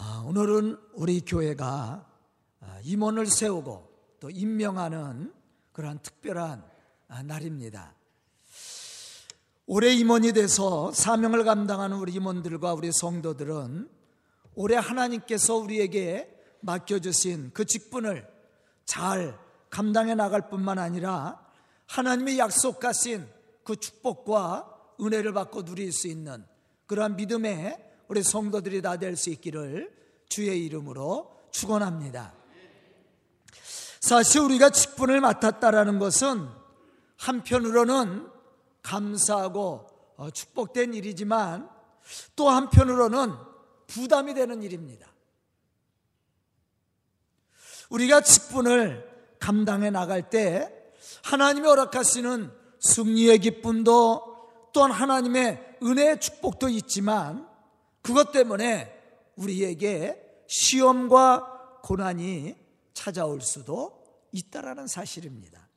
아, 오늘은 우리 교회가 아, 임원을 세우고 또 임명하는 그러한 특별한 아, 날입니다. 올해 임원이 돼서 사명을 감당하는 우리 임원들과 우리 성도들은 올해 하나님께서 우리에게 맡겨주신 그 직분을 잘 감당해 나갈 뿐만 아니라 하나님의 약속하신 그 축복과 은혜를 받고 누릴 수 있는 그러한 믿음의 우리 성도들이 다 될 수 있기를 주의 이름으로 축원합니다. 사실 우리가 직분을 맡았다라는 것은 한편으로는 감사하고 어, 축복된 일이지만 또 한편으로는 부담이 되는 일입니다. 우리가 직분을 감당해 나갈 때 하나님이 허락하시는 승리의 기쁨도 또한 하나님의 은혜의 축복도 있지만 그것 때문에 우리에게 시험과 고난이 찾아올 수도 있다라는 사실입니다.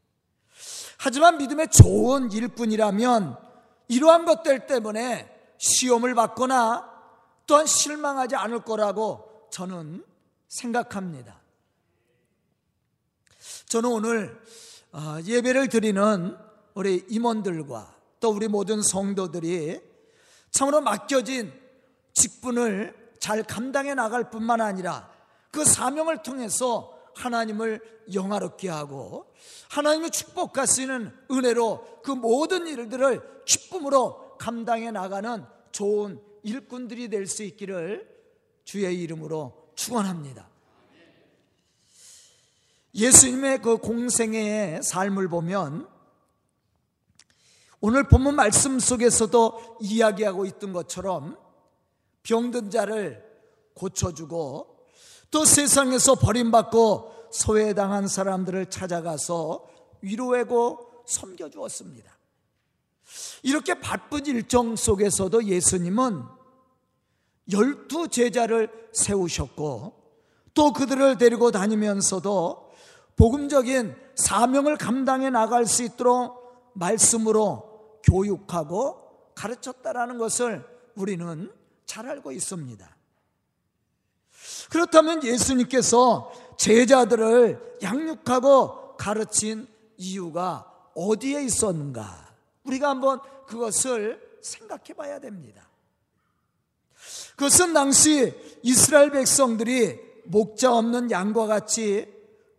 하지만 믿음의 좋은 일뿐이라면 이러한 것들 때문에 시험을 받거나 또한 실망하지 않을 거라고 저는 생각합니다. 저는 오늘 어, 예배를 드리는 우리 임원들과 또 우리 모든 성도들이 참으로 맡겨진 직분을 잘 감당해 나갈 뿐만 아니라 그 사명을 통해서 하나님을 영화롭게 하고 하나님의 축복하시는 은혜로 그 모든 일들을 기쁨으로 감당해 나가는 좋은 일꾼들이 될 수 있기를 주의 이름으로 축원합니다. 예수님의 그 공생애의 삶을 보면 오늘 본문 말씀 속에서도 이야기하고 있던 것처럼 병든 자를 고쳐주고 또 세상에서 버림받고 소외당한 사람들을 찾아가서 위로하고 섬겨주었습니다. 이렇게 바쁜 일정 속에서도 예수님은 열두 제자를 세우셨고 또 그들을 데리고 다니면서도 복음적인 사명을 감당해 나갈 수 있도록 말씀으로 교육하고 가르쳤다라는 것을 우리는 잘 알고 있습니다. 그렇다면 예수님께서 제자들을 양육하고 가르친 이유가 어디에 있었는가? 우리가 한번 그것을 생각해 봐야 됩니다. 그것은 당시 이스라엘 백성들이 목자 없는 양과 같이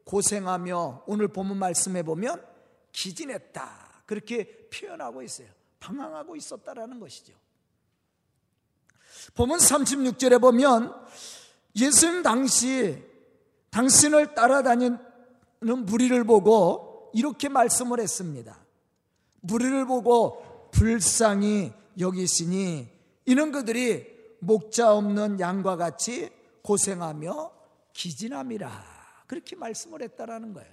고생하며 오늘 본문 말씀해 보면 기진했다. 그렇게 표현하고 있어요. 방황하고 있었다라는 것이죠. 보면 36절에 보면 예수님 당시 당신을 따라다니는 무리를 보고 이렇게 말씀을 했습니다. 무리를 보고 불쌍히 여기시니 이는 그들이 목자 없는 양과 같이 고생하며 기진함이라. 그렇게 말씀을 했다라는 거예요.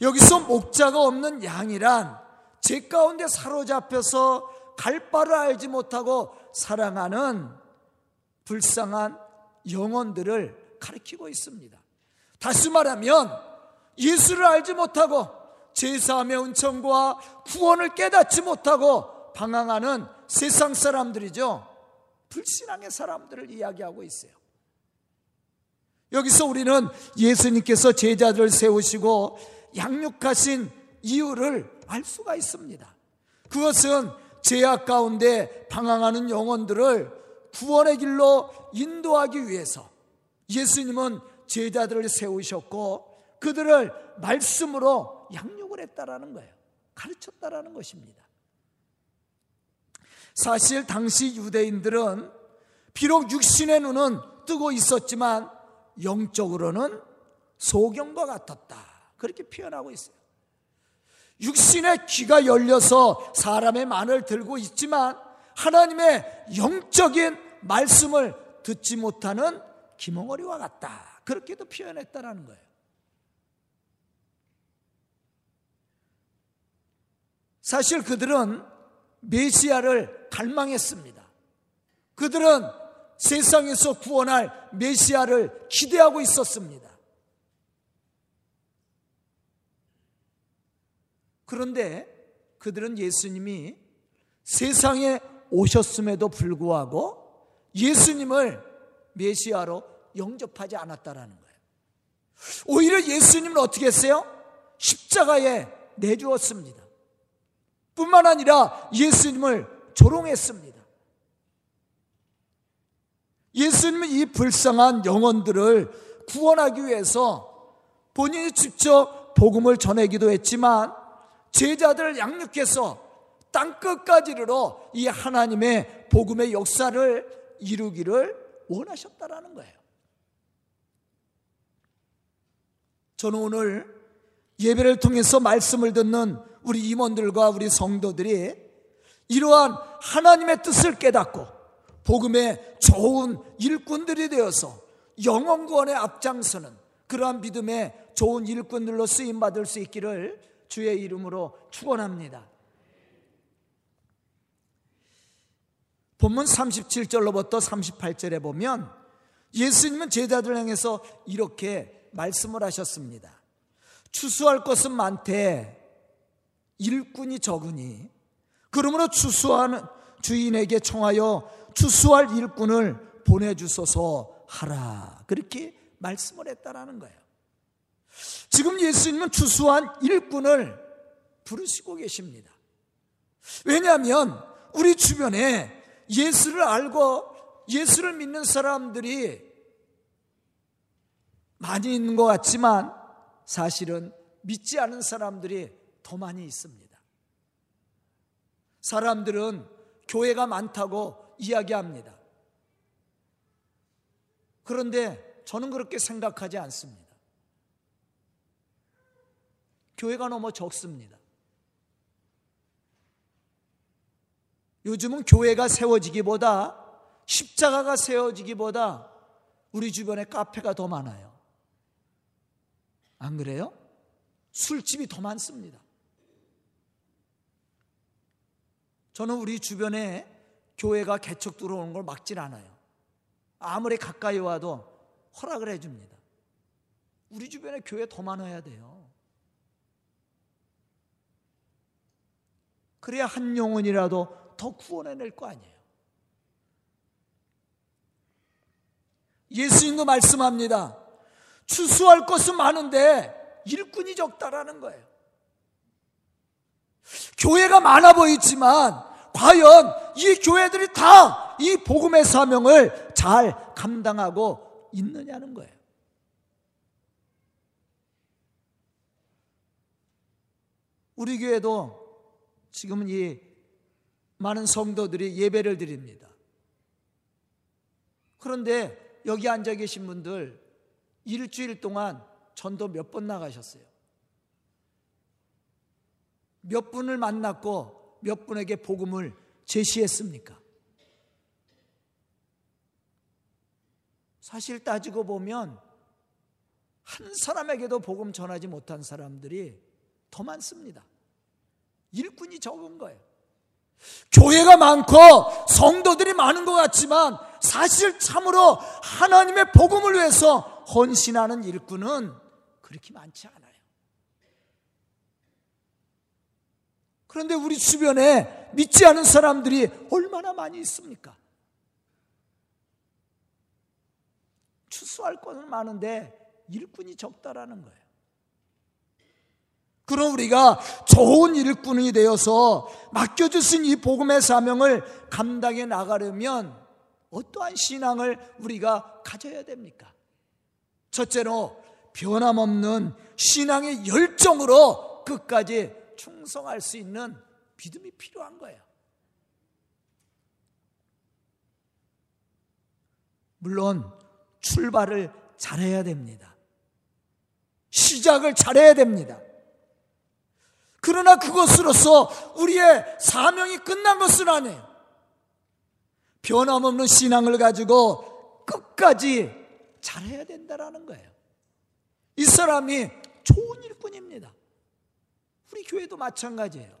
여기서 목자가 없는 양이란 제 가운데 사로잡혀서 갈 바를 알지 못하고 사랑하는 불쌍한 영혼들을 가리키고 있습니다. 다시 말하면 예수를 알지 못하고 제사함의 은총과 구원을 깨닫지 못하고 방황하는 세상 사람들이죠. 불신앙의 사람들을 이야기하고 있어요. 여기서 우리는 예수님께서 제자들을 세우시고 양육하신 이유를 알 수가 있습니다. 그것은 죄악 가운데 방황하는 영혼들을 구원의 길로 인도하기 위해서 예수님은 제자들을 세우셨고 그들을 말씀으로 양육을 했다라는 거예요. 가르쳤다라는 것입니다. 사실 당시 유대인들은 비록 육신의 눈은 뜨고 있었지만 영적으로는 소경과 같았다. 그렇게 표현하고 있어요. 육신의 귀가 열려서 사람의 말을 들고 있지만 하나님의 영적인 말씀을 듣지 못하는 기몽어리와 같다. 그렇게도 표현했다라는 거예요. 사실 그들은 메시아를 갈망했습니다. 그들은 세상에서 구원할 메시아를 기대하고 있었습니다. 그런데 그들은 예수님이 세상에 오셨음에도 불구하고 예수님을 메시아로 영접하지 않았다라는 거예요. 오히려 예수님은 어떻게 했어요? 십자가에 내주었습니다. 뿐만 아니라 예수님을 조롱했습니다. 예수님은 이 불쌍한 영혼들을 구원하기 위해서 본인이 직접 복음을 전하기도 했지만 제자들을 양육해서 땅 끝까지 이르러 이 하나님의 복음의 역사를 이루기를 원하셨다라는 거예요. 저는 오늘 예배를 통해서 말씀을 듣는 우리 임원들과 우리 성도들이 이러한 하나님의 뜻을 깨닫고 복음의 좋은 일꾼들이 되어서 영원 구원에 앞장서는 그러한 믿음의 좋은 일꾼들로 쓰임 받을 수 있기를 주의 이름으로 축원합니다. 본문 37절로부터 38절에 보면 예수님은 제자들 향해서 이렇게 말씀을 하셨습니다. 추수할 것은 많되 일꾼이 적으니 그러므로 추수하는 주인에게 청하여 추수할 일꾼을 보내주소서 하라. 그렇게 말씀을 했다라는 거예요. 지금 예수님은 추수한 일꾼을 부르시고 계십니다. 왜냐하면 우리 주변에 예수를 알고 예수를 믿는 사람들이 많이 있는 것 같지만 사실은 믿지 않은 사람들이 더 많이 있습니다. 사람들은 교회가 많다고 이야기합니다. 그런데 저는 그렇게 생각하지 않습니다. 교회가 너무 적습니다. 요즘은 교회가 세워지기보다 십자가가 세워지기보다 우리 주변에 카페가 더 많아요. 안 그래요? 술집이 더 많습니다. 저는 우리 주변에 교회가 개척 들어오는 걸 막질 않아요. 아무리 가까이 와도 허락을 해줍니다. 우리 주변에 교회 더 많아야 돼요. 그래야 한 영혼이라도 더 구원해낼 거 아니에요. 예수님도 말씀합니다. 추수할 것은 많은데 일꾼이 적다라는 거예요. 교회가 많아 보이지만 과연 이 교회들이 다 이 복음의 사명을 잘 감당하고 있느냐는 거예요. 우리 교회도 지금은 이 많은 성도들이 예배를 드립니다. 그런데 여기 앉아 계신 분들 일주일 동안 전도 몇 번 나가셨어요? 몇 분을 만났고 몇 분에게 복음을 제시했습니까? 사실 따지고 보면 한 사람에게도 복음 전하지 못한 사람들이 더 많습니다. 일꾼이 적은 거예요. 교회가 많고 성도들이 많은 것 같지만 사실 참으로 하나님의 복음을 위해서 헌신하는 일꾼은 그렇게 많지 않아요. 그런데 우리 주변에 믿지 않은 사람들이 얼마나 많이 있습니까? 추수할 것은 많은데 일꾼이 적다라는 거예요. 그럼 우리가 좋은 일꾼이 되어서 맡겨주신 이 복음의 사명을 감당해 나가려면 어떠한 신앙을 우리가 가져야 됩니까? 첫째로 변함없는 신앙의 열정으로 끝까지 충성할 수 있는 믿음이 필요한 거예요. 물론 출발을 잘해야 됩니다. 시작을 잘해야 됩니다. 그러나 그것으로서 우리의 사명이 끝난 것은 아니에요. 변함없는 신앙을 가지고 끝까지 잘해야 된다라는 거예요. 이 사람이 좋은 일꾼입니다. 우리 교회도 마찬가지예요.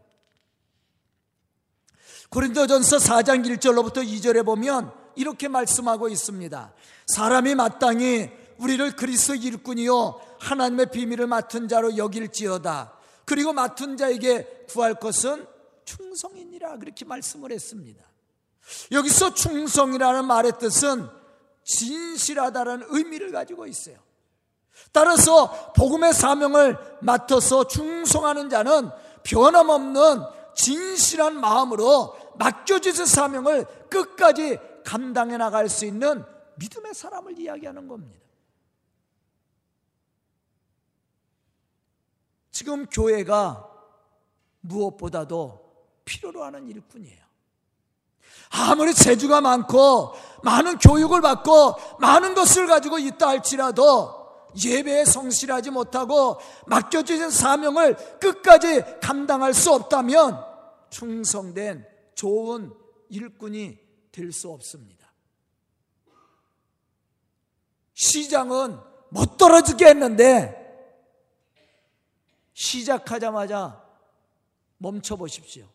고린도전서 4장 1절로부터 2절에 보면 이렇게 말씀하고 있습니다. 사람이 마땅히 우리를 그리스도 일꾼이요 하나님의 비밀을 맡은 자로 여길지어다. 그리고 맡은 자에게 구할 것은 충성이니라 그렇게 말씀을 했습니다. 여기서 충성이라는 말의 뜻은 진실하다는 의미를 가지고 있어요. 따라서 복음의 사명을 맡아서 충성하는 자는 변함없는 진실한 마음으로 맡겨주신 사명을 끝까지 감당해 나갈 수 있는 믿음의 사람을 이야기하는 겁니다. 지금 교회가 무엇보다도 필요로 하는 일뿐이에요. 아무리 재주가 많고 많은 교육을 받고 많은 것을 가지고 있다 할지라도 예배에 성실하지 못하고 맡겨주신 사명을 끝까지 감당할 수 없다면 충성된 좋은 일꾼이 될 수 없습니다. 시장은 못 떨어지게 했는데 시작하자마자 멈춰 보십시오.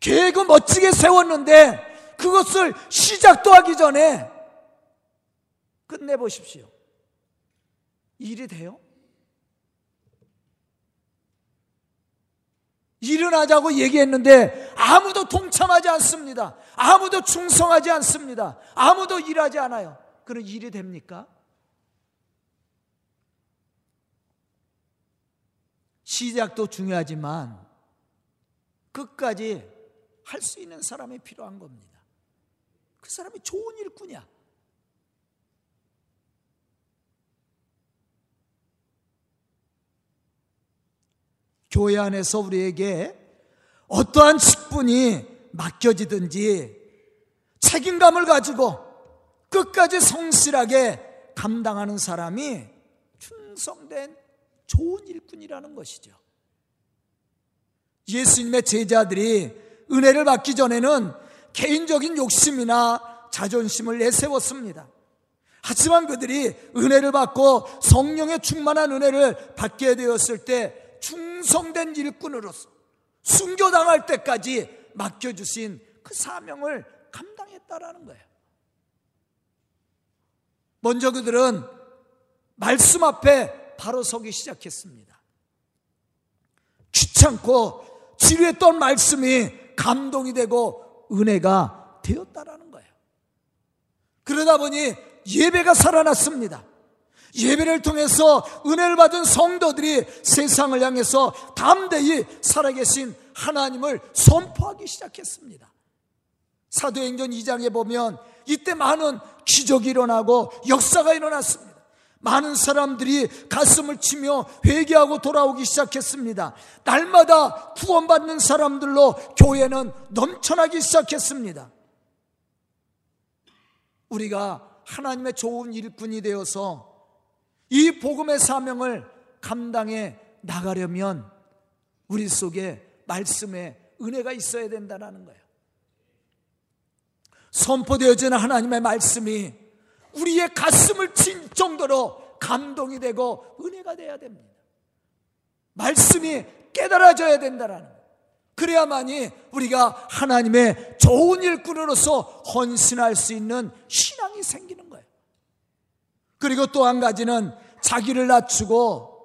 계획은 멋지게 세웠는데 그것을 시작도 하기 전에 끝내 보십시오. 일이 돼요? 일어나자고 얘기했는데 아무도 동참하지 않습니다. 아무도 충성하지 않습니다. 아무도 일하지 않아요. 그런 일이 됩니까? 시작도 중요하지만 끝까지 할 수 있는 사람이 필요한 겁니다. 그 사람이 좋은 일꾼이야. 교회 안에서 우리에게 어떠한 직분이 맡겨지든지 책임감을 가지고 끝까지 성실하게 감당하는 사람이 충성된 좋은 일꾼이라는 것이죠. 예수님의 제자들이 은혜를 받기 전에는 개인적인 욕심이나 자존심을 내세웠습니다. 하지만 그들이 은혜를 받고 성령의 충만한 은혜를 받게 되었을 때 충성된 일꾼으로서 순교당할 때까지 맡겨주신 그 사명을 감당했다라는 거예요. 먼저 그들은 말씀 앞에 바로 서기 시작했습니다. 귀찮고 지루했던 말씀이 감동이 되고 은혜가 되었다라는 거예요. 그러다 보니 예배가 살아났습니다. 예배를 통해서 은혜를 받은 성도들이 세상을 향해서 담대히 살아계신 하나님을 선포하기 시작했습니다. 사도행전 2장에 보면 이때 많은 기적이 일어나고 역사가 일어났습니다. 많은 사람들이 가슴을 치며 회개하고 돌아오기 시작했습니다. 날마다 구원받는 사람들로 교회는 넘쳐나기 시작했습니다. 우리가 하나님의 좋은 일꾼이 되어서 이 복음의 사명을 감당해 나가려면 우리 속에 말씀의 은혜가 있어야 된다는 거예요. 선포되어지는 하나님의 말씀이 우리의 가슴을 친 정도로 감동이 되고 은혜가 되어야 됩니다. 말씀이 깨달아져야 된다는 거예요. 그래야만이 우리가 하나님의 좋은 일꾼으로서 헌신할 수 있는 신앙이 생기는 그리고 또 한 가지는 자기를 낮추고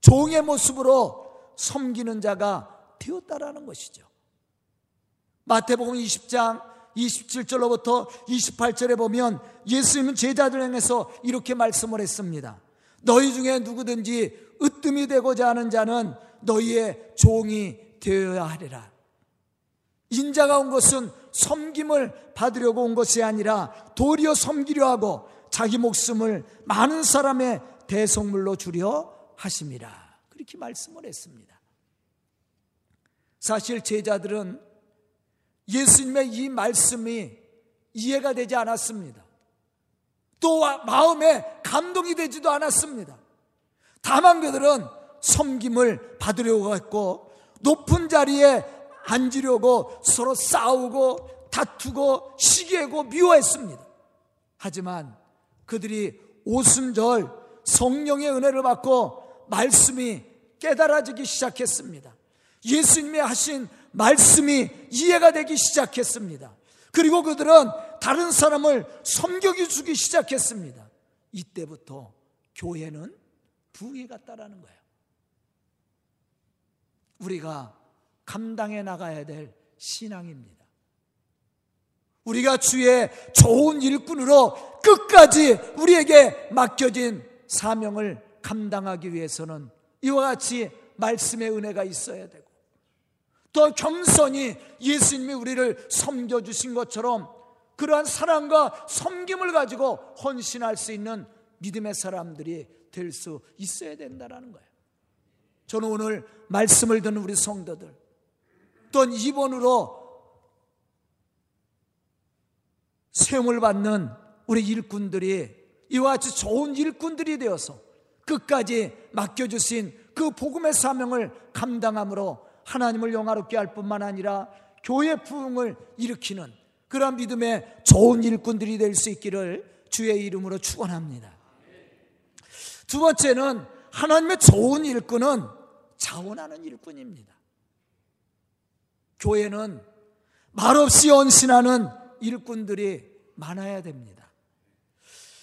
종의 모습으로 섬기는 자가 되었다라는 것이죠. 마태복음 20장 27절로부터 28절에 보면 예수님은 제자들 향해서 이렇게 말씀을 했습니다. 너희 중에 누구든지 으뜸이 되고자 하는 자는 너희의 종이 되어야 하리라. 인자가 온 것은 섬김을 받으려고 온 것이 아니라 도리어 섬기려 하고 자기 목숨을 많은 사람의 대속물로 주려 하심이라. 그렇게 말씀을 했습니다. 사실 제자들은 예수님의 이 말씀이 이해가 되지 않았습니다. 또 마음에 감동이 되지도 않았습니다. 다만 그들은 섬김을 받으려고 했고 높은 자리에 앉으려고 서로 싸우고 다투고 시기하고 미워했습니다. 하지만 그들이 오순절 성령의 은혜를 받고 말씀이 깨달아지기 시작했습니다. 예수님이 하신 말씀이 이해가 되기 시작했습니다. 그리고 그들은 다른 사람을 섬격해 주기 시작했습니다. 이때부터 교회는 부흥이 갔다라는 거예요. 우리가 감당해 나가야 될 신앙입니다. 우리가 주의 좋은 일꾼으로 끝까지 우리에게 맡겨진 사명을 감당하기 위해서는 이와 같이 말씀의 은혜가 있어야 되고 또 겸손히 예수님이 우리를 섬겨주신 것처럼 그러한 사랑과 섬김을 가지고 헌신할 수 있는 믿음의 사람들이 될 수 있어야 된다는 거예요. 저는 오늘 말씀을 듣는 우리 성도들 또는 이번으로 세움을 받는 우리 일꾼들이 이와 같이 좋은 일꾼들이 되어서 끝까지 맡겨주신 그 복음의 사명을 감당함으로 하나님을 영화롭게 할 뿐만 아니라 교회 부흥을 일으키는 그런 믿음의 좋은 일꾼들이 될 수 있기를 주의 이름으로 축원합니다. 두 번째는 하나님의 좋은 일꾼은 자원하는 일꾼입니다. 교회는 말없이 헌신하는 일꾼들이 많아야 됩니다.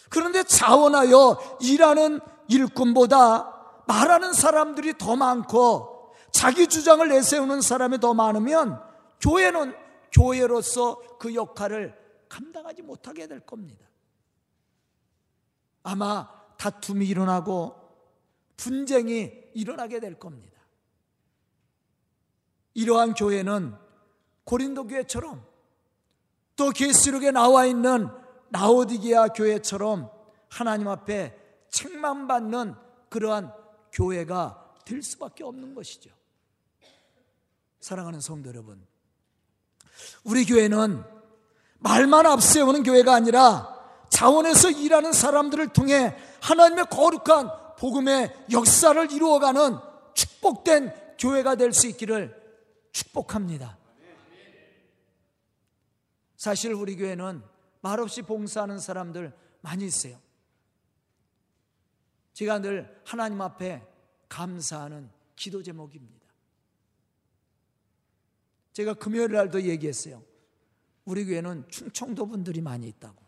그런데 자원하여 일하는 일꾼보다 말하는 사람들이 더 많고 자기 주장을 내세우는 사람이 더 많으면 교회는 교회로서 그 역할을 감당하지 못하게 될 겁니다. 아마 다툼이 일어나고 분쟁이 일어나게 될 겁니다. 이러한 교회는 고린도 교회처럼 또 계시록에 나와 있는 나오디기아 교회처럼 하나님 앞에 책망받는 그러한 교회가 될 수밖에 없는 것이죠. 사랑하는 성도 여러분, 우리 교회는 말만 앞세우는 교회가 아니라 자원에서 일하는 사람들을 통해 하나님의 거룩한 복음의 역사를 이루어가는 축복된 교회가 될 수 있기를 축복합니다. 사실 우리 교회는 말없이 봉사하는 사람들 많이 있어요. 제가 늘 하나님 앞에 감사하는 기도 제목입니다. 제가 금요일 날도 얘기했어요. 우리 교회는 충청도 분들이 많이 있다고.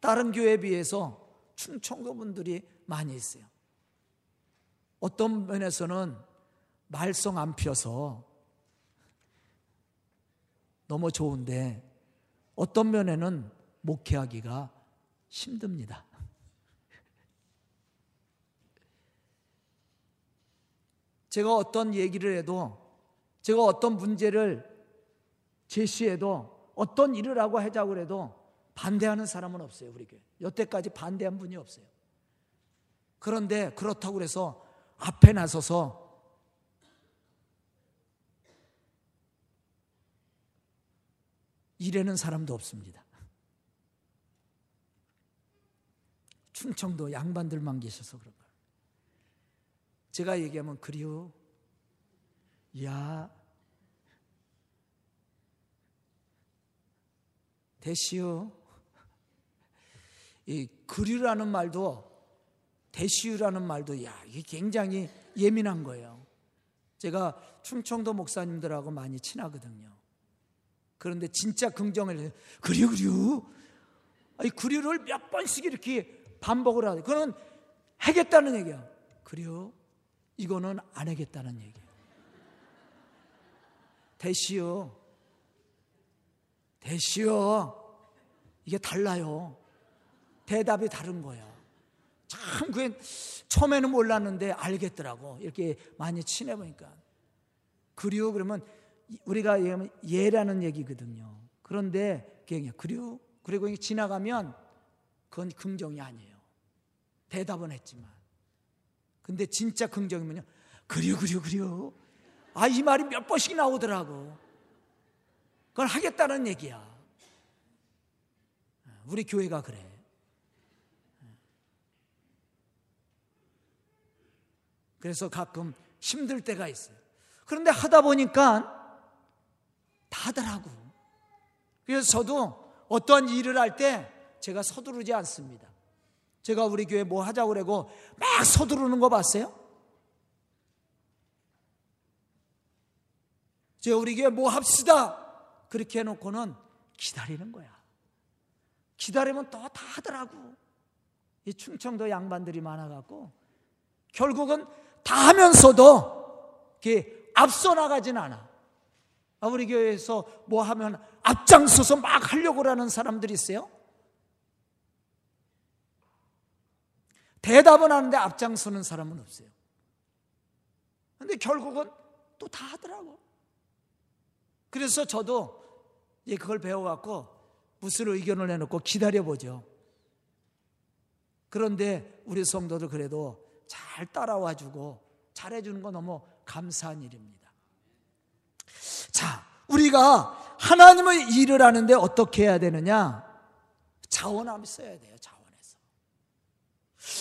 다른 교회에 비해서 충청도 분들이 많이 있어요. 어떤 면에서는 말썽 안 피어서 너무 좋은데 어떤 면에는 목회하기가 힘듭니다. 제가 어떤 얘기를 해도 제가 어떤 문제를 제시해도 어떤 일을 하고 하자고 그래도 반대하는 사람은 없어요, 우리 교회. 여태까지 반대한 분이 없어요. 그런데 그렇다고 해서 앞에 나서서 일하는 사람도 없습니다. 충청도 양반들만 계셔서 그런 거예요. 제가 얘기하면 그리워. 야. 대시오. 이 그리라는 말도 대시유라는 말도 야, 이게 굉장히 예민한 거예요. 제가 충청도 목사님들하고 많이 친하거든요. 그런데 진짜 긍정을 해요. 그리요, 그리요. 아니, 그리를 몇 번씩 이렇게 반복을 하죠. 그는 하겠다는 얘기야. 그리요. 이거는 안 하겠다는 얘기예요. 대시요. 대시요. 이게 달라요. 대답이 다른 거야. 참 그게 처음에는 몰랐는데 알겠더라고. 이렇게 많이 친해 보니까. 그리요 그러면 우리가 얘기하면 예라는 얘기거든요. 그런데 그냥 그리요 그리고 지나가면 그건 긍정이 아니에요. 대답은 했지만. 근데 진짜 긍정이면요. 그리요 그리요 그리요. 아, 이 말이 몇 번씩 나오더라고. 그걸 하겠다는 얘기야. 우리 교회가 그래. 그래서 가끔 힘들 때가 있어요. 그런데 하다 보니까 다더라고. 그래서 저도 어떤 일을 할 때 제가 서두르지 않습니다. 제가 우리 교회 뭐 하자고 그러고 막 서두르는 거 봤어요? 제가 우리 교회 뭐 합시다. 그렇게 해놓고는 기다리는 거야. 기다리면 또 다 하더라고. 이 충청도 양반들이 많아갖고 결국은 다 하면서도 앞서 나가진 않아. 아, 우리 교회에서 뭐 하면 앞장서서 막 하려고 하는 사람들이 있어요? 대답은 하는데 앞장서는 사람은 없어요. 근데 결국은 또 다 하더라고. 그래서 저도 이제 그걸 배워갖고 무슨 의견을 내놓고 기다려보죠. 그런데 우리 성도들 그래도 잘 따라와 주고 잘해주는 거 너무 감사한 일입니다. 자, 우리가 하나님의 일을 하는데 어떻게 해야 되느냐? 자원함이 써야 돼요, 자원해서.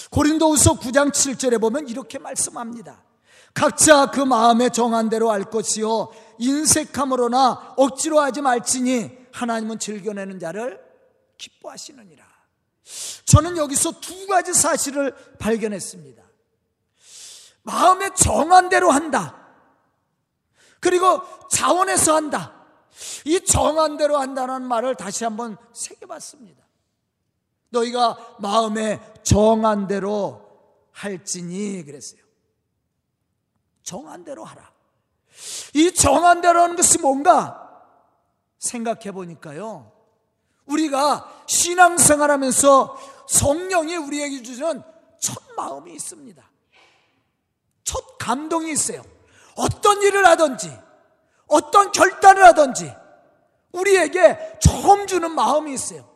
고린도후서 9장 7절에 보면 이렇게 말씀합니다. 각자 그 마음에 정한 대로 알 것이요 인색함으로나 억지로 하지 말지니 하나님은 즐겨내는 자를 기뻐하시느니라. 저는 여기서 두 가지 사실을 발견했습니다. 마음에 정한 대로 한다. 그리고 자원해서 한다. 이 정한 대로 한다는 말을 다시 한번 새겨봤습니다. 너희가 마음에 정한 대로 할지니 그랬어요. 정한 대로 하라. 이 정한 대로 하는 것이 뭔가 생각해 보니까요. 우리가 신앙생활 하면서 성령이 우리에게 주는 첫 마음이 있습니다. 첫 감동이 있어요. 어떤 일을 하든지, 어떤 결단을 하든지, 우리에게 처음 주는 마음이 있어요.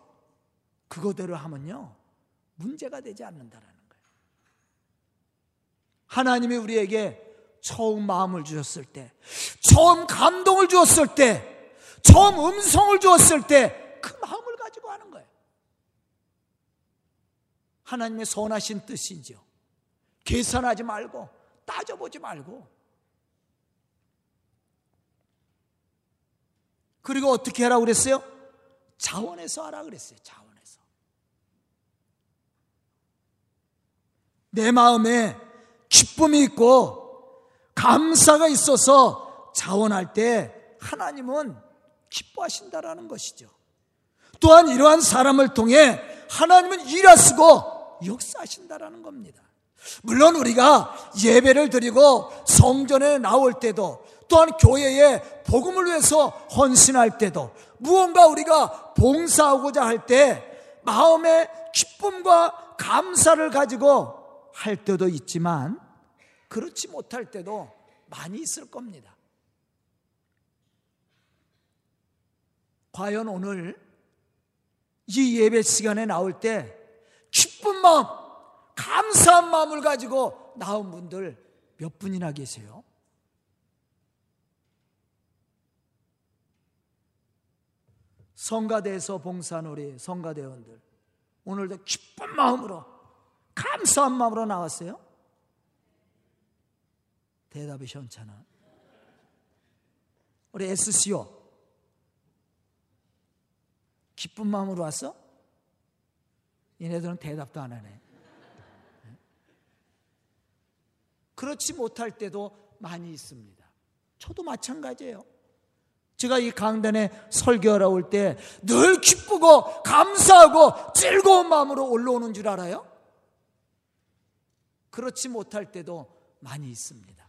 그거대로 하면요, 문제가 되지 않는다라는 거예요. 하나님이 우리에게 처음 마음을 주셨을 때, 처음 감동을 주었을 때, 처음 음성을 주었을 때, 그 마음을 가지고 하는 거예요. 하나님의 선하신 뜻이죠. 계산하지 말고, 따져보지 말고, 그리고 어떻게 하라 그랬어요? 자원해서 하라 그랬어요. 자원해서. 내 마음에 기쁨이 있고 감사가 있어서 자원할 때 하나님은 기뻐하신다라는 것이죠. 또한 이러한 사람을 통해 하나님은 일하시고 역사하신다라는 겁니다. 물론 우리가 예배를 드리고 성전에 나올 때도 또한 교회에 복음을 위해서 헌신할 때도 무언가 우리가 봉사하고자 할 때 마음의 기쁨과 감사를 가지고 할 때도 있지만 그렇지 못할 때도 많이 있을 겁니다. 과연 오늘 이 예배 시간에 나올 때 기쁜 마음, 감사한 마음을 가지고 나온 분들 몇 분이나 계세요? 성가대에서 봉사한 우리 성가대원들 오늘도 기쁜 마음으로 감사한 마음으로 나왔어요? 대답이 시원찮아. 우리 SCO 기쁜 마음으로 왔어? 얘네들은 대답도 안 하네. 그렇지 못할 때도 많이 있습니다. 저도 마찬가지예요. 제가 이 강단에 설교하러 올 때 늘 기쁘고 감사하고 즐거운 마음으로 올라오는 줄 알아요? 그렇지 못할 때도 많이 있습니다.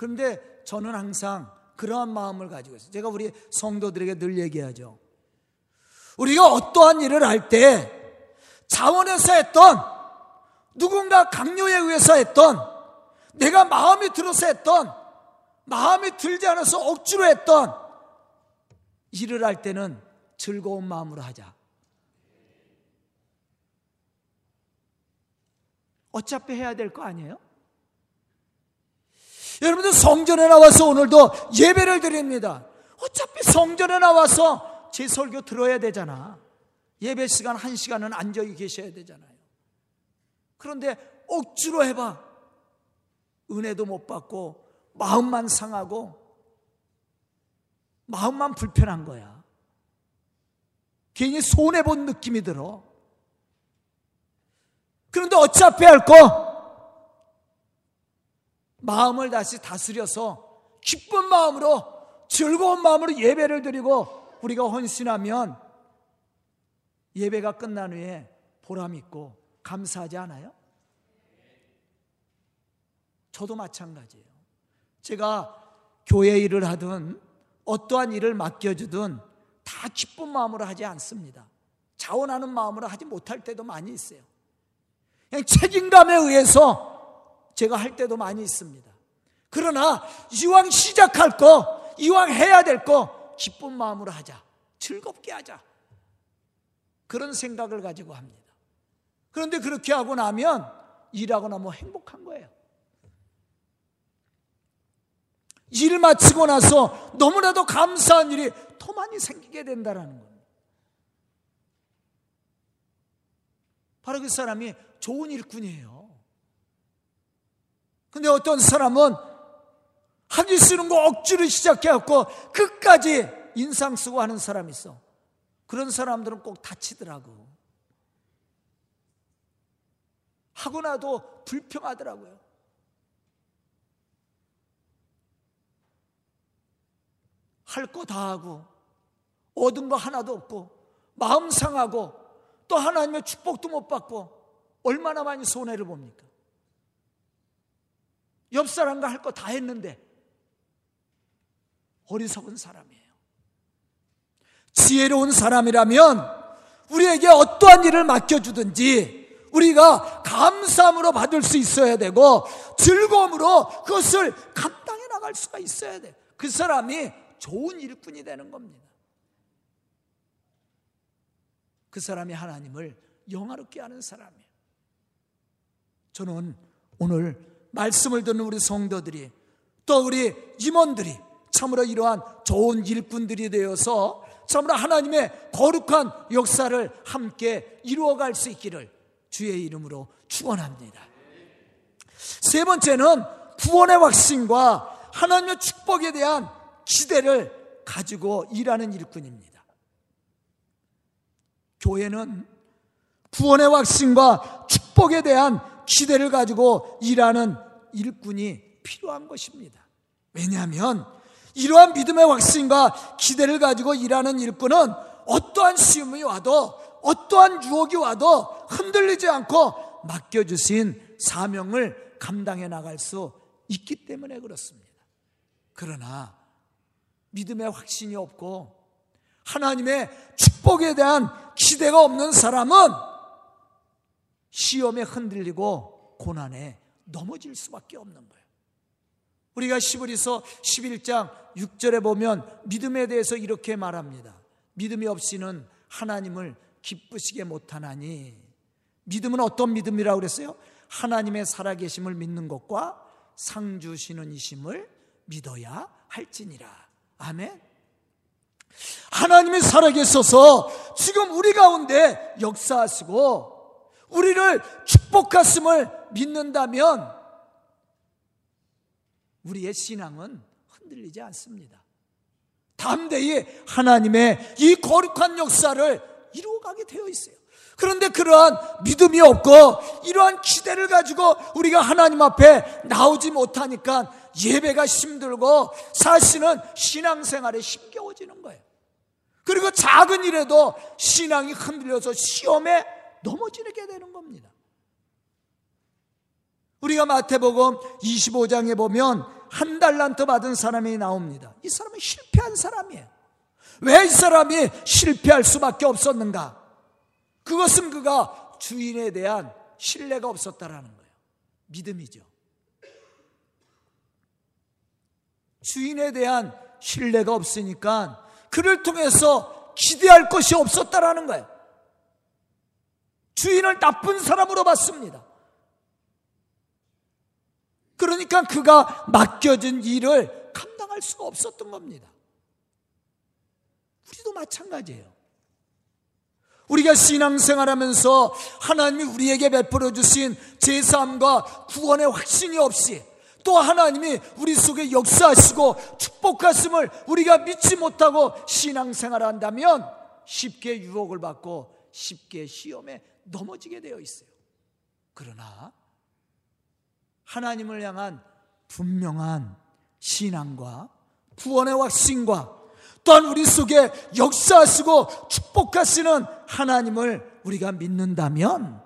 그런데 저는 항상 그러한 마음을 가지고 있어요. 제가 우리 성도들에게 늘 얘기하죠. 우리가 어떠한 일을 할 때 자원해서 했던 누군가 강요에 의해서 했던 내가 마음이 들어서 했던 마음이 들지 않아서 억지로 했던 일을 할 때는 즐거운 마음으로 하자. 어차피 해야 될 거 아니에요? 여러분들 성전에 나와서 오늘도 예배를 드립니다. 어차피 성전에 나와서 제 설교 들어야 되잖아. 예배 시간 한 시간은 앉아 계셔야 되잖아요. 그런데 억지로 해봐. 은혜도 못 받고 마음만 상하고 마음만 불편한 거야. 괜히 손해본 느낌이 들어. 그런데 어차피 할 거? 마음을 다시 다스려서 기쁜 마음으로 즐거운 마음으로 예배를 드리고 우리가 헌신하면 예배가 끝난 후에 보람 있고 감사하지 않아요? 저도 마찬가지예요. 제가 교회 일을 하든 어떠한 일을 맡겨주든 다 기쁜 마음으로 하지 않습니다. 자원하는 마음으로 하지 못할 때도 많이 있어요. 그냥 책임감에 의해서 제가 할 때도 많이 있습니다. 그러나 이왕 시작할 거, 이왕 해야 될 거, 기쁜 마음으로 하자. 즐겁게 하자. 그런 생각을 가지고 합니다. 그런데 그렇게 하고 나면 일하고 나면 행복한 거예요. 일 마치고 나서 너무나도 감사한 일이 더 많이 생기게 된다는 겁니다. 바로 그 사람이 좋은 일꾼이에요. 근데 어떤 사람은 하기 싫은 거 억지로 시작해갖고 끝까지 인상 쓰고 하는 사람이 있어. 그런 사람들은 꼭 다치더라고. 하고 나도 불평하더라고요. 할 거 다 하고, 얻은 거 하나도 없고, 마음 상하고, 또 하나님의 축복도 못 받고, 얼마나 많이 손해를 봅니까? 옆 사람과 할 거 다 했는데, 어리석은 사람이에요. 지혜로운 사람이라면 우리에게 어떠한 일을 맡겨주든지 우리가 감사함으로 받을 수 있어야 되고 즐거움으로 그것을 감당해 나갈 수가 있어야 돼. 그 사람이 좋은 일꾼이 되는 겁니다. 그 사람이 하나님을 영화롭게 하는 사람이에요. 저는 오늘 말씀을 듣는 우리 성도들이 또 우리 임원들이 참으로 이러한 좋은 일꾼들이 되어서 참으로 하나님의 거룩한 역사를 함께 이루어갈 수 있기를 주의 이름으로 축원합니다. 세 번째는 구원의 확신과 하나님의 축복에 대한 기대를 가지고 일하는 일꾼입니다. 교회는 구원의 확신과 축복에 대한 기대를 가지고 일하는 일꾼이 필요한 것입니다. 왜냐하면 이러한 믿음의 확신과 기대를 가지고 일하는 일꾼은 어떠한 시험이 와도 어떠한 유혹이 와도 흔들리지 않고 맡겨주신 사명을 감당해 나갈 수 있기 때문에 그렇습니다. 그러나 믿음의 확신이 없고 하나님의 축복에 대한 기대가 없는 사람은 시험에 흔들리고 고난에 넘어질 수밖에 없는 거예요. 우리가 시브리서 11장 6절에 보면 믿음에 대해서 이렇게 말합니다. 믿음이 없이는 하나님을 기쁘시게 못하나니 믿음은 어떤 믿음이라고 그랬어요? 하나님의 살아계심을 믿는 것과 상 주시는 이심을 믿어야 할지니라. 아멘. 하나님이 살아계셔서 지금 우리 가운데 역사하시고 우리를 축복하심을 믿는다면 우리의 신앙은 흔들리지 않습니다. 담대히 하나님의 이 거룩한 역사를 이루어가게 되어 있어요. 그런데 그러한 믿음이 없고 이러한 기대를 가지고 우리가 하나님 앞에 나오지 못하니까 예배가 힘들고 사실은 신앙생활에 힘겨워지는 거예요. 그리고 작은 일에도 신앙이 흔들려서 시험에 넘어지게 되는 겁니다. 우리가 마태복음 25장에 보면 한 달란트 받은 사람이 나옵니다. 이 사람은 실패한 사람이에요. 왜 이 사람이 실패할 수밖에 없었는가? 그것은 그가 주인에 대한 신뢰가 없었다라는 거예요. 믿음이죠. 주인에 대한 신뢰가 없으니까 그를 통해서 기대할 것이 없었다라는 거예요. 주인을 나쁜 사람으로 봤습니다. 그러니까 그가 맡겨진 일을 감당할 수가 없었던 겁니다. 우리도 마찬가지예요. 우리가 신앙생활 하면서 하나님이 우리에게 베풀어 주신 제사함과 구원의 확신이 없이 또 하나님이 우리 속에 역사하시고 축복하심을 우리가 믿지 못하고 신앙생활 한다면 쉽게 유혹을 받고 쉽게 시험에 넘어지게 되어 있어요. 그러나 하나님을 향한 분명한 신앙과 구원의 확신과 또한 우리 속에 역사하시고 축복하시는 하나님을 우리가 믿는다면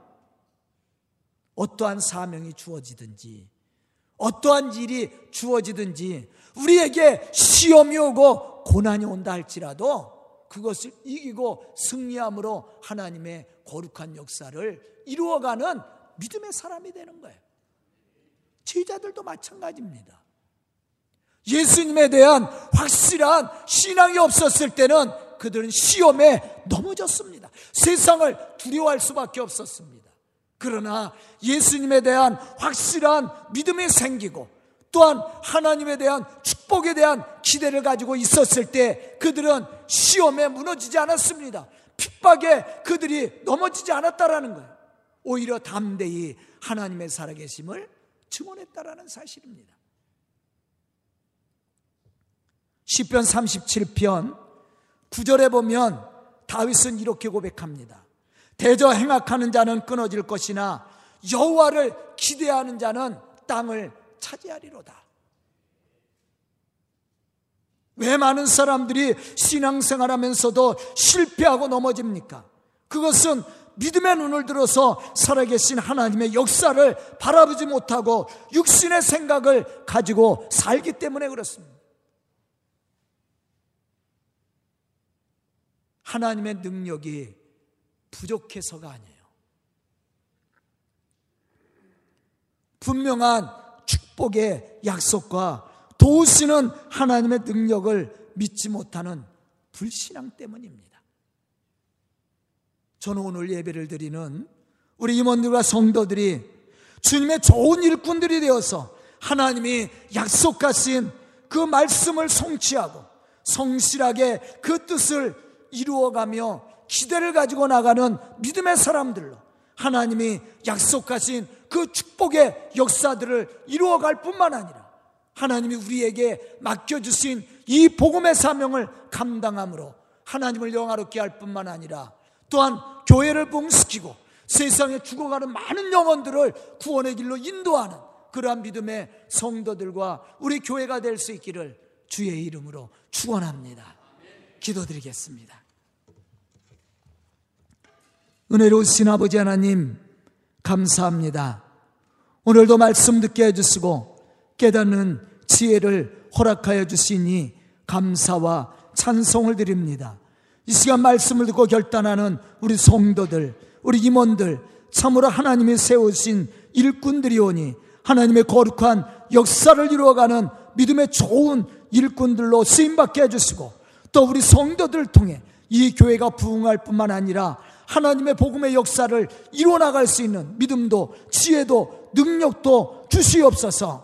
어떠한 사명이 주어지든지 어떠한 일이 주어지든지 우리에게 시험이 오고 고난이 온다 할지라도 그것을 이기고 승리함으로 하나님의 거룩한 역사를 이루어가는 믿음의 사람이 되는 거예요. 제자들도 마찬가지입니다. 예수님에 대한 확실한 신앙이 없었을 때는 그들은 시험에 넘어졌습니다. 세상을 두려워할 수밖에 없었습니다. 그러나 예수님에 대한 확실한 믿음이 생기고 또한 하나님에 대한 축복에 대한 기대를 가지고 있었을 때 그들은 시험에 무너지지 않았습니다. 핍박에 그들이 넘어지지 않았다라는 거예요. 오히려 담대히 하나님의 살아계심을 증언했다라는 사실입니다. 시편 37편 9절에 보면 다윗은 이렇게 고백합니다. 대저 행악하는 자는 끊어질 것이나 여호와를 기대하는 자는 땅을 차지하리로다. 왜 많은 사람들이 신앙생활 하면서도 실패하고 넘어집니까? 그것은 믿음의 눈을 들어서 살아계신 하나님의 역사를 바라보지 못하고 육신의 생각을 가지고 살기 때문에 그렇습니다. 하나님의 능력이 부족해서가 아니에요. 분명한 축복의 약속과 도우시는 하나님의 능력을 믿지 못하는 불신앙 때문입니다. 저는 오늘 예배를 드리는 우리 임원들과 성도들이 주님의 좋은 일꾼들이 되어서 하나님이 약속하신 그 말씀을 성취하고 성실하게 그 뜻을 이루어가며 기대를 가지고 나가는 믿음의 사람들로 하나님이 약속하신 그 축복의 역사들을 이루어갈 뿐만 아니라 하나님이 우리에게 맡겨주신 이 복음의 사명을 감당함으로 하나님을 영화롭게 할 뿐만 아니라 또한 교회를 봉시키고 세상에 죽어가는 많은 영혼들을 구원의 길로 인도하는 그러한 믿음의 성도들과 우리 교회가 될 수 있기를 주의 이름으로 축원합니다. 기도드리겠습니다. 은혜로우신 아버지 하나님, 감사합니다. 오늘도 말씀 듣게 해주시고 깨닫는 지혜를 허락하여 주시니 감사와 찬송을 드립니다. 이 시간 말씀을 듣고 결단하는 우리 성도들, 우리 임원들, 참으로 하나님이 세우신 일꾼들이오니 하나님의 거룩한 역사를 이루어가는 믿음의 좋은 일꾼들로 쓰임받게 해주시고 또 우리 성도들을 통해 이 교회가 부흥할 뿐만 아니라 하나님의 복음의 역사를 이루어 나갈 수 있는 믿음도 지혜도 능력도 주시옵소서